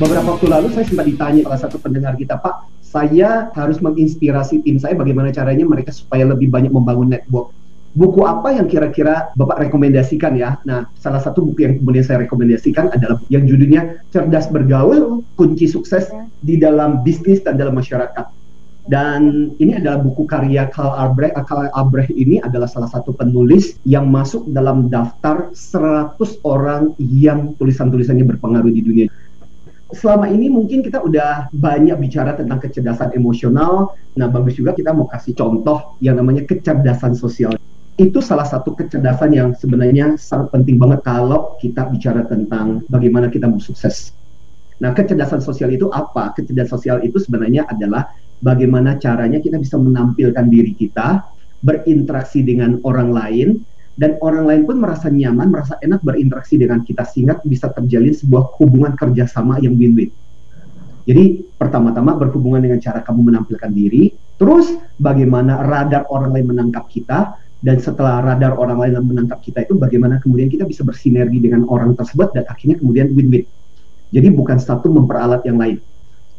Beberapa waktu lalu saya sempat ditanya salah satu pendengar kita, Pak, saya harus menginspirasi tim saya bagaimana caranya mereka supaya lebih banyak membangun network. Buku apa yang kira-kira Bapak rekomendasikan ya? Nah, salah satu buku yang kemudian saya rekomendasikan adalah yang judulnya Cerdas Bergaul, Kunci Sukses di dalam Bisnis dan dalam Masyarakat. Dan ini adalah buku karya Karl Albrecht. Karl Albrecht ini adalah salah satu penulis yang masuk dalam daftar 100 orang yang tulisan-tulisannya berpengaruh di dunia selama ini mungkin kita udah banyak bicara tentang kecerdasan emosional. Nah, bagus juga kita mau kasih contoh yang namanya kecerdasan sosial. Itu salah satu kecerdasan yang sebenarnya sangat penting banget kalau kita bicara tentang bagaimana kita mau sukses. Nah, kecerdasan sosial itu apa? Kecerdasan sosial itu sebenarnya adalah bagaimana caranya kita bisa menampilkan diri kita, berinteraksi dengan orang lain, dan orang lain pun merasa nyaman, merasa enak berinteraksi dengan kita sehingga bisa terjalin sebuah hubungan kerjasama yang win-win. Jadi pertama-tama berhubungan dengan cara kamu menampilkan diri, terus bagaimana radar orang lain menangkap kita, dan setelah radar orang lain menangkap kita itu bagaimana kemudian kita bisa bersinergi dengan orang tersebut dan akhirnya kemudian win-win. Jadi bukan satu memperalat yang lain.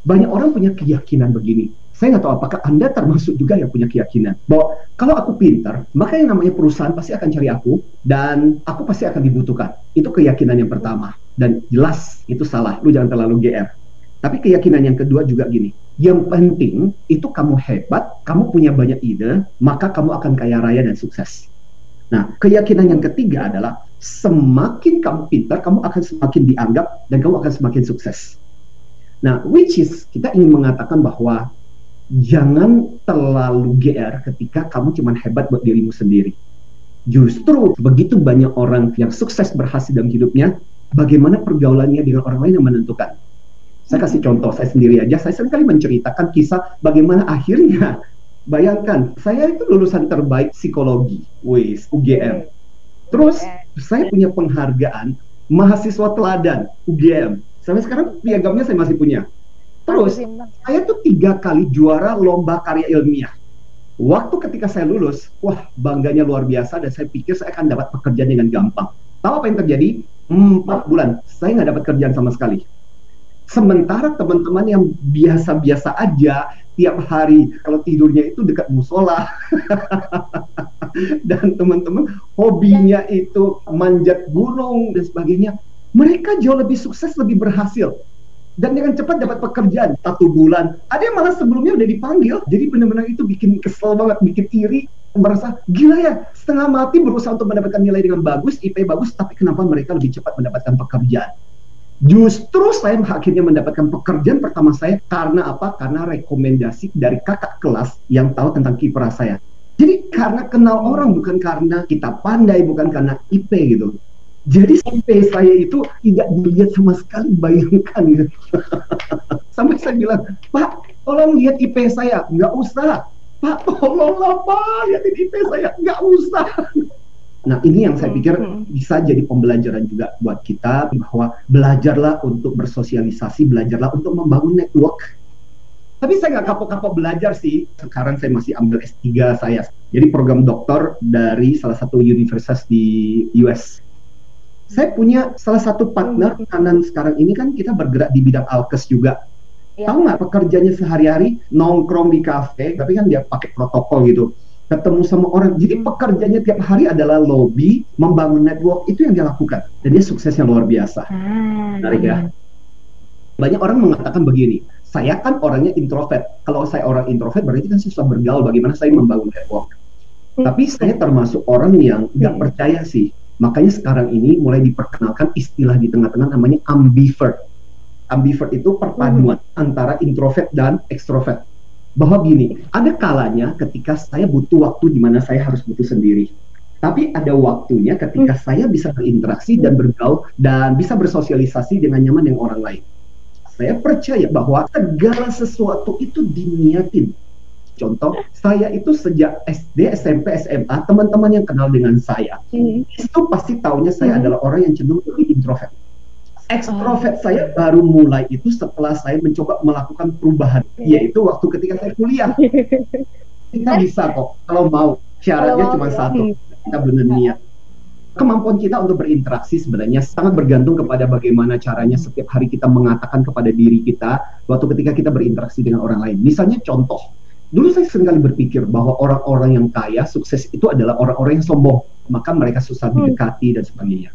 Banyak orang punya keyakinan begini, saya nggak tahu apakah Anda termasuk juga yang punya keyakinan bahwa kalau aku pintar, maka yang namanya perusahaan pasti akan cari aku dan aku pasti akan dibutuhkan. Itu keyakinan yang pertama dan jelas itu salah. Lu jangan terlalu GR. Tapi keyakinan yang kedua juga gini, yang penting itu kamu hebat, kamu punya banyak ide, maka kamu akan kaya raya dan sukses. Nah, keyakinan yang ketiga adalah semakin kamu pintar, kamu akan semakin dianggap dan kamu akan semakin sukses. Nah, which is kita ingin mengatakan bahwa jangan terlalu GR ketika kamu cuma hebat buat dirimu sendiri. Justru begitu banyak orang yang sukses berhasil dalam hidupnya, bagaimana pergaulannya dengan orang lain yang menentukan. Saya kasih contoh, saya sendiri aja, saya sering kali menceritakan kisah bagaimana akhirnya, bayangkan, saya itu lulusan terbaik psikologi, wis, UGM. Terus, saya punya penghargaan mahasiswa teladan, UGM. Sampai sekarang piagamnya saya masih punya Terus, saya tuh tiga kali juara lomba karya ilmiah. Waktu ketika saya lulus, wah bangganya luar biasa dan saya pikir saya akan dapat pekerjaan dengan gampang. Tahu apa yang terjadi? Empat bulan, saya nggak dapat kerjaan sama sekali. Sementara teman-teman yang biasa-biasa aja, tiap hari kalau tidurnya itu dekat musola, dan teman-teman hobinya itu manjat gunung dan sebagainya, mereka jauh lebih sukses, lebih berhasil dan dengan cepat dapat pekerjaan satu bulan. Ada yang malah sebelumnya udah dipanggil, jadi benar-benar itu bikin kesel banget, bikin iri, merasa gila ya setengah mati berusaha untuk mendapatkan nilai dengan bagus, IP bagus, tapi kenapa mereka lebih cepat mendapatkan pekerjaan? Justru saya akhirnya mendapatkan pekerjaan pertama saya karena apa? Karena rekomendasi dari kakak kelas yang tahu tentang kiprah saya. Jadi karena kenal orang bukan karena kita pandai, bukan karena IP gitu. Jadi sampai saya itu tidak dilihat sama sekali, bayangkan gitu. Sampai saya bilang, Pak, tolong lihat IP saya. Nggak usah. Pak, tolonglah Pak, lihatin IP saya. Nggak usah. Nah ini yang saya pikir hmm. bisa jadi pembelajaran juga buat kita bahwa belajarlah untuk bersosialisasi, belajarlah untuk membangun network. Tapi saya nggak kapok-kapok belajar sih. Sekarang saya masih ambil S3 saya. Jadi program doktor dari salah satu universitas di US saya punya salah satu partner hmm. kanan sekarang ini kan kita bergerak di bidang alkes juga. Ya. Tahu nggak pekerjanya sehari-hari nongkrong di kafe, tapi kan dia pakai protokol gitu. Ketemu sama orang, jadi pekerjaannya tiap hari adalah lobby, membangun network itu yang dia lakukan, dan dia suksesnya luar biasa. Hmm. Menarik ya. Banyak orang mengatakan begini, saya kan orangnya introvert. Kalau saya orang introvert berarti kan susah bergaul. Bagaimana saya membangun network? Hmm. Tapi saya termasuk orang yang nggak hmm. percaya sih Makanya sekarang ini mulai diperkenalkan istilah di tengah-tengah namanya ambivert. Ambivert itu perpaduan hmm. antara introvert dan ekstrovert. Bahwa gini, ada kalanya ketika saya butuh waktu di mana saya harus butuh sendiri. Tapi ada waktunya ketika hmm. saya bisa berinteraksi dan bergaul dan bisa bersosialisasi dengan nyaman dengan orang lain. Saya percaya bahwa segala sesuatu itu diniatin Contoh, saya itu sejak SD, SMP, SMA, teman-teman yang kenal dengan saya, hmm. itu pasti tahunya saya hmm. adalah orang yang cenderung lebih introvert. Ekstrovert oh. saya baru mulai itu setelah saya mencoba melakukan perubahan, hmm. yaitu waktu ketika saya kuliah. Kita bisa kok, kalau mau. Syaratnya cuma ya. satu, kita benar niat. kemampuan kita untuk berinteraksi sebenarnya sangat bergantung kepada bagaimana caranya setiap hari kita mengatakan kepada diri kita waktu ketika kita berinteraksi dengan orang lain. Misalnya contoh, dulu saya sering kali berpikir bahwa orang-orang yang kaya, sukses itu adalah orang-orang yang sombong, maka mereka susah hmm. didekati dan sebagainya.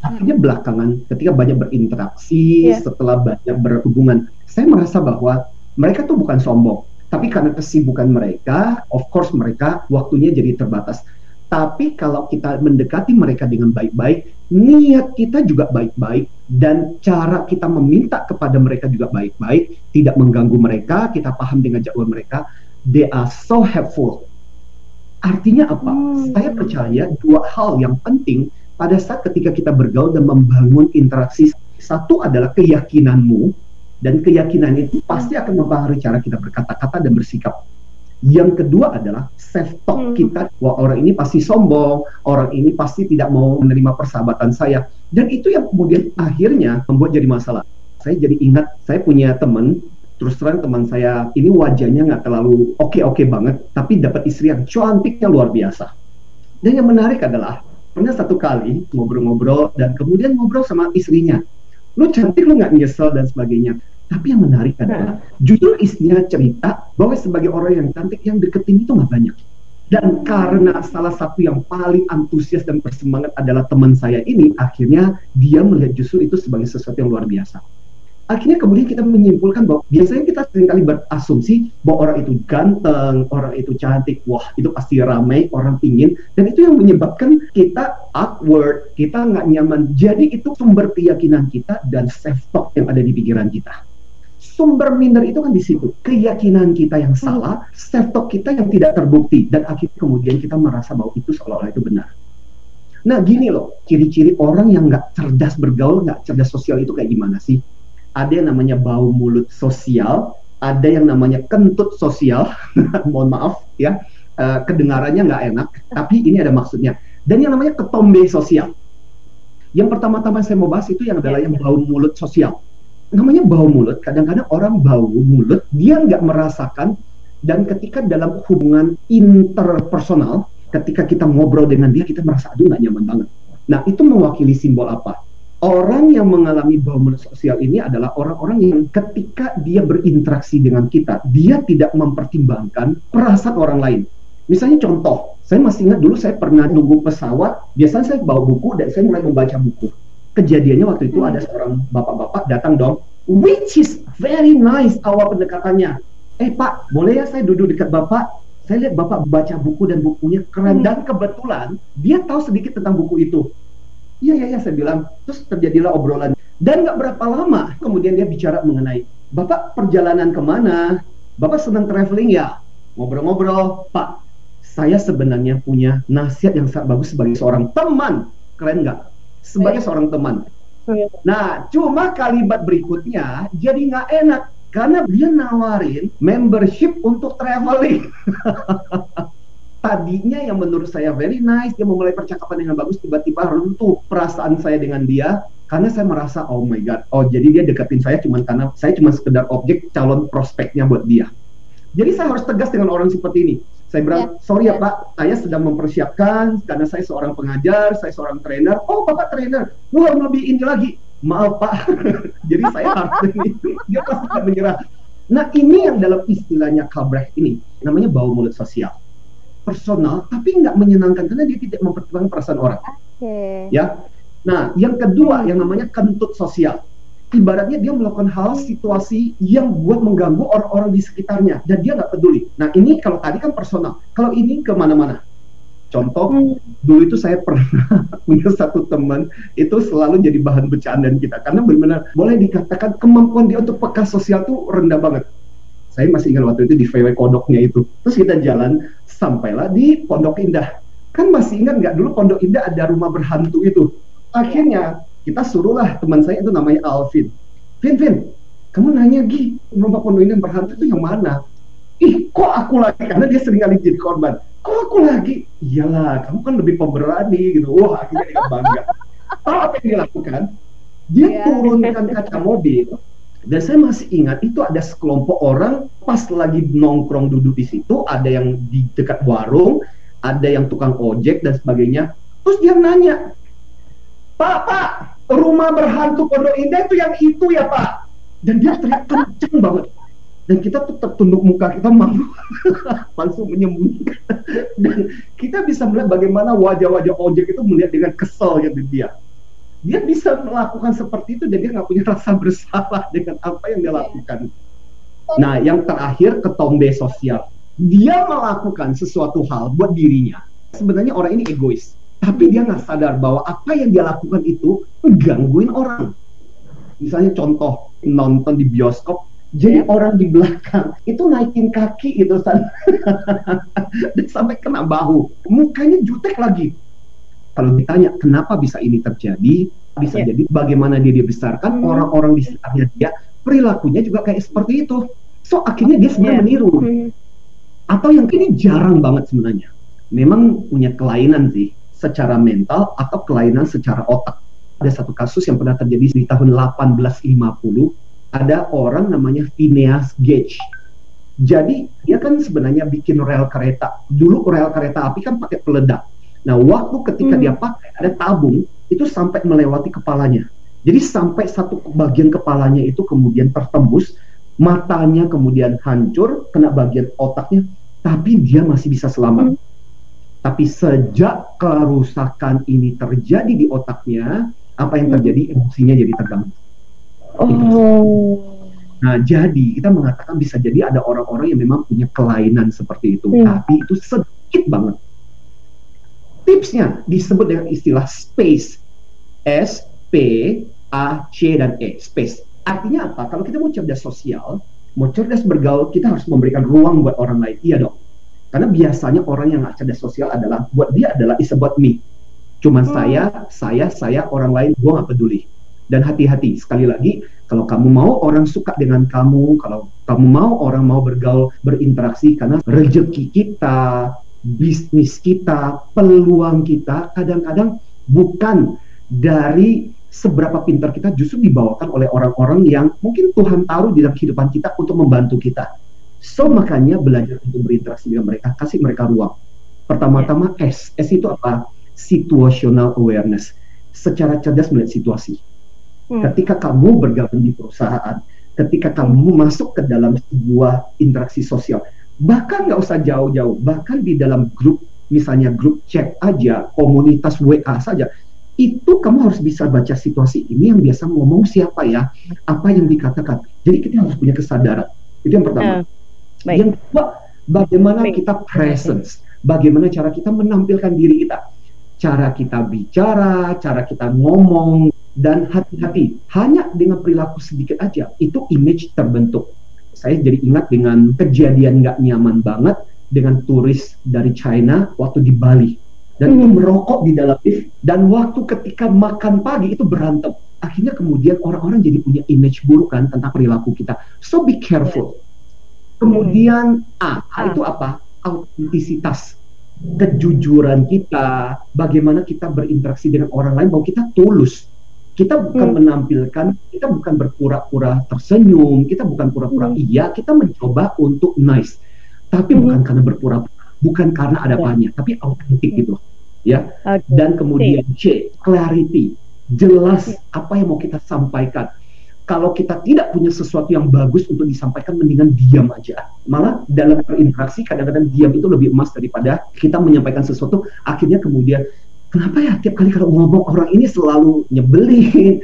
Akhirnya belakangan ketika banyak berinteraksi, yeah. setelah banyak berhubungan, saya merasa bahwa mereka tuh bukan sombong, tapi karena kesibukan mereka, of course mereka waktunya jadi terbatas tapi kalau kita mendekati mereka dengan baik-baik, niat kita juga baik-baik dan cara kita meminta kepada mereka juga baik-baik, tidak mengganggu mereka, kita paham dengan jadwal mereka. They are so helpful. Artinya apa? Hmm. Saya percaya dua hal yang penting pada saat ketika kita bergaul dan membangun interaksi. Satu adalah keyakinanmu dan keyakinan itu pasti akan mempengaruhi cara kita berkata-kata dan bersikap. Yang kedua adalah self talk hmm. kita, wah orang ini pasti sombong, orang ini pasti tidak mau menerima persahabatan saya. Dan itu yang kemudian akhirnya membuat jadi masalah. Saya jadi ingat, saya punya teman, terus terang teman saya ini wajahnya nggak terlalu oke-oke banget, tapi dapat istri yang cantiknya luar biasa. Dan yang menarik adalah pernah satu kali ngobrol-ngobrol dan kemudian ngobrol sama istrinya. Lu cantik lu nggak nyesel dan sebagainya. Tapi yang menarik adalah justru istrinya cerita bahwa sebagai orang yang cantik yang deketin itu nggak banyak. Dan karena salah satu yang paling antusias dan bersemangat adalah teman saya ini, akhirnya dia melihat justru itu sebagai sesuatu yang luar biasa. Akhirnya kemudian kita menyimpulkan bahwa biasanya kita sering kali berasumsi bahwa orang itu ganteng, orang itu cantik, wah itu pasti ramai, orang pingin, dan itu yang menyebabkan kita awkward, kita nggak nyaman. Jadi itu sumber keyakinan kita dan self talk yang ada di pikiran kita sumber minder itu kan di situ. Keyakinan kita yang hmm. salah, self talk kita yang tidak terbukti dan akhirnya kemudian kita merasa bahwa itu seolah-olah itu benar. Nah gini loh, ciri-ciri orang yang nggak cerdas bergaul, nggak cerdas sosial itu kayak gimana sih? Ada yang namanya bau mulut sosial, ada yang namanya kentut sosial, mohon maaf ya, uh, kedengarannya nggak enak, tapi ini ada maksudnya. Dan yang namanya ketombe sosial. Yang pertama-tama saya mau bahas itu yang adalah yang bau mulut sosial namanya bau mulut kadang-kadang orang bau mulut dia nggak merasakan dan ketika dalam hubungan interpersonal ketika kita ngobrol dengan dia kita merasa aduh nggak nyaman banget nah itu mewakili simbol apa orang yang mengalami bau mulut sosial ini adalah orang-orang yang ketika dia berinteraksi dengan kita dia tidak mempertimbangkan perasaan orang lain misalnya contoh saya masih ingat dulu saya pernah nunggu pesawat biasanya saya bawa buku dan saya mulai membaca buku kejadiannya waktu itu ada seorang bapak-bapak datang dong, which is very nice awal pendekatannya. Eh pak, boleh ya saya duduk dekat bapak? Saya lihat bapak baca buku dan bukunya keren hmm. dan kebetulan dia tahu sedikit tentang buku itu. Iya iya ya saya bilang. Terus terjadilah obrolan dan nggak berapa lama kemudian dia bicara mengenai bapak perjalanan ke mana? Bapak senang traveling ya? Ngobrol-ngobrol, Pak. Saya sebenarnya punya nasihat yang sangat bagus sebagai seorang teman. Keren nggak? sebagai seorang teman. Nah, cuma kalimat berikutnya jadi nggak enak karena dia nawarin membership untuk traveling. Tadinya yang menurut saya very nice, dia memulai percakapan dengan bagus, tiba-tiba runtuh perasaan saya dengan dia karena saya merasa oh my god, oh jadi dia deketin saya cuma karena saya cuma sekedar objek calon prospeknya buat dia. Jadi saya harus tegas dengan orang seperti ini. Saya bilang, yeah. sorry ya Pak, saya sedang mempersiapkan karena saya seorang pengajar, saya seorang trainer. Oh Bapak trainer, wah lebih ini lagi. Maaf Pak, jadi saya harus ini. Dia pasti akan menyerah. Nah ini yang dalam istilahnya Kabrecht ini, namanya bau mulut sosial. Personal, tapi nggak menyenangkan karena dia tidak mempertimbangkan perasaan orang. Okay. Ya. Nah, yang kedua yang namanya kentut sosial ibaratnya dia melakukan hal situasi yang buat mengganggu orang-orang di sekitarnya dan dia nggak peduli. Nah ini kalau tadi kan personal, kalau ini ke mana-mana. Contoh, hmm. dulu itu saya pernah punya satu teman itu selalu jadi bahan bercandaan kita karena benar-benar boleh dikatakan kemampuan dia untuk peka sosial tuh rendah banget. Saya masih ingat waktu itu di VW Kodoknya itu. Terus kita jalan sampailah di Pondok Indah. Kan masih ingat nggak dulu Pondok Indah ada rumah berhantu itu. Akhirnya kita suruhlah teman saya itu namanya Alvin. Vin, Vin, kamu nanya Gi, rumah pondok ini berhantu itu yang mana? Ih, kok aku lagi? Karena dia sering kali jadi korban. Kok aku lagi? Iyalah, kamu kan lebih pemberani gitu. Wah, akhirnya dia bangga. Tahu apa yang dia lakukan? Dia yeah. turunkan kaca mobil. Dan saya masih ingat itu ada sekelompok orang pas lagi nongkrong duduk di situ, ada yang di dekat warung, ada yang tukang ojek dan sebagainya Terus dia nanya, Pak, Pak, rumah berhantu Pondok Indah itu yang itu ya Pak? Dan dia teriak kenceng banget. Dan kita tetap tunduk muka, kita malu langsung menyembunyikan. Dan kita bisa melihat bagaimana wajah-wajah ojek itu melihat dengan kesel gitu dia. Dia bisa melakukan seperti itu dan dia nggak punya rasa bersalah dengan apa yang dia lakukan. Nah, yang terakhir ketombe sosial. Dia melakukan sesuatu hal buat dirinya. Sebenarnya orang ini egois, tapi dia nggak sadar bahwa apa yang dia lakukan itu gangguin orang. Misalnya contoh nonton di bioskop, jadi orang di belakang itu naikin kaki itu dan sampai kena bahu, mukanya jutek lagi. Kalau ditanya kenapa bisa ini terjadi, bisa yeah. jadi bagaimana dia dibesarkan, hmm. orang-orang di sekitarnya dia perilakunya juga kayak seperti itu. So akhirnya dia sebenarnya yeah. meniru. Hmm. Atau yang ini jarang banget sebenarnya. Memang punya kelainan sih secara mental atau kelainan secara otak. Ada satu kasus yang pernah terjadi di tahun 1850. Ada orang namanya Phineas Gage. Jadi dia kan sebenarnya bikin rel kereta. Dulu rel kereta api kan pakai peledak. Nah waktu ketika hmm. dia pakai ada tabung itu sampai melewati kepalanya. Jadi sampai satu bagian kepalanya itu kemudian tertembus, matanya kemudian hancur, kena bagian otaknya, tapi dia masih bisa selamat. Hmm. Tapi sejak kerusakan ini terjadi di otaknya, apa yang terjadi? Emosinya jadi terganggu. Oh. Nah, jadi kita mengatakan bisa jadi ada orang-orang yang memang punya kelainan seperti itu, hmm. tapi itu sedikit banget. Tipsnya disebut dengan istilah space. S P A C dan E space. Artinya apa? Kalau kita mau cerdas sosial, mau cerdas bergaul, kita harus memberikan ruang buat orang lain. Iya dong. Karena biasanya orang yang nggak cerdas sosial adalah buat dia adalah is about me. Cuman hmm. saya, saya, saya, orang lain, gue nggak peduli. Dan hati-hati, sekali lagi, kalau kamu mau orang suka dengan kamu, kalau kamu mau orang mau bergaul, berinteraksi, karena rezeki kita, bisnis kita, peluang kita, kadang-kadang bukan dari seberapa pintar kita justru dibawakan oleh orang-orang yang mungkin Tuhan taruh di dalam kehidupan kita untuk membantu kita. So makanya belajar untuk berinteraksi dengan mereka, kasih mereka ruang. Pertama-tama S, S itu apa? Situational awareness. Secara cerdas melihat situasi. Hmm. Ketika kamu bergabung di perusahaan, ketika kamu masuk ke dalam sebuah interaksi sosial, bahkan nggak usah jauh-jauh, bahkan di dalam grup, misalnya grup chat aja, komunitas WA saja, itu kamu harus bisa baca situasi ini yang biasa ngomong siapa ya, apa yang dikatakan. Jadi kita harus punya kesadaran. Itu yang pertama. Uh, Yang kedua, bagaimana baik. kita presence, bagaimana cara kita menampilkan diri kita, cara kita bicara, cara kita ngomong, dan hati-hati. Hanya dengan perilaku sedikit aja, itu image terbentuk. Saya jadi ingat dengan kejadian nggak nyaman banget dengan turis dari China waktu di Bali. Dan itu hmm. merokok di dalam lift. Dan waktu ketika makan pagi itu berantem. Akhirnya kemudian orang-orang jadi punya image buruk kan tentang perilaku kita. So be careful. Kemudian A, A itu apa? Autentisitas. Kejujuran kita. Bagaimana kita berinteraksi dengan orang lain. Bahwa kita tulus kita bukan hmm. menampilkan kita bukan berpura-pura tersenyum kita bukan pura-pura hmm. iya kita mencoba untuk nice tapi hmm. bukan karena berpura-pura bukan karena ada banyak tapi autentik gitu ya. Okay. Dan kemudian C, clarity, jelas apa yang mau kita sampaikan. Kalau kita tidak punya sesuatu yang bagus untuk disampaikan, mendingan diam aja. Malah dalam berinteraksi kadang-kadang diam itu lebih emas daripada kita menyampaikan sesuatu. Akhirnya kemudian, kenapa ya tiap kali kalau ngomong orang ini selalu nyebelin.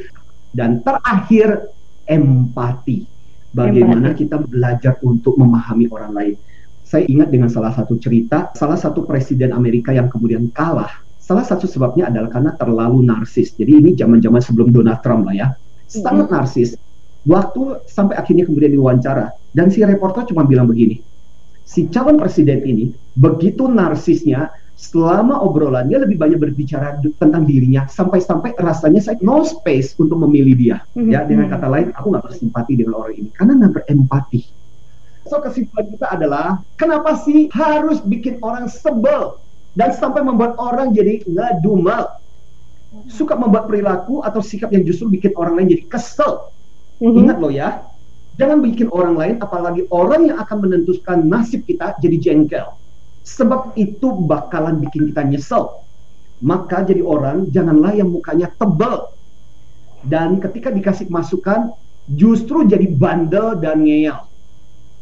Dan terakhir, empati. Bagaimana empati. kita belajar untuk memahami orang lain saya ingat dengan salah satu cerita, salah satu presiden Amerika yang kemudian kalah. Salah satu sebabnya adalah karena terlalu narsis. Jadi ini zaman-zaman sebelum Donald Trump lah ya. Sangat narsis. Waktu sampai akhirnya kemudian diwawancara dan si reporter cuma bilang begini. Si calon presiden ini begitu narsisnya selama obrolan dia lebih banyak berbicara tentang dirinya sampai-sampai rasanya saya no space untuk memilih dia. Mm-hmm. Ya dengan kata lain aku nggak bersimpati dengan orang ini karena nggak berempati So kesimpulan kita adalah kenapa sih harus bikin orang sebel dan sampai membuat orang jadi ngedumel. Suka membuat perilaku atau sikap yang justru bikin orang lain jadi kesel. Mm-hmm. Ingat loh ya, jangan bikin orang lain, apalagi orang yang akan menentukan nasib kita jadi jengkel. Sebab itu bakalan bikin kita nyesel. Maka jadi orang janganlah yang mukanya tebal. Dan ketika dikasih masukan justru jadi bandel dan ngeyel.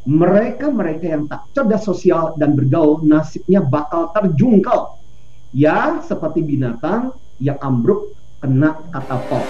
Mereka-mereka yang tak cerdas sosial dan bergaul nasibnya bakal terjungkal. Ya, seperti binatang yang ambruk kena katapult.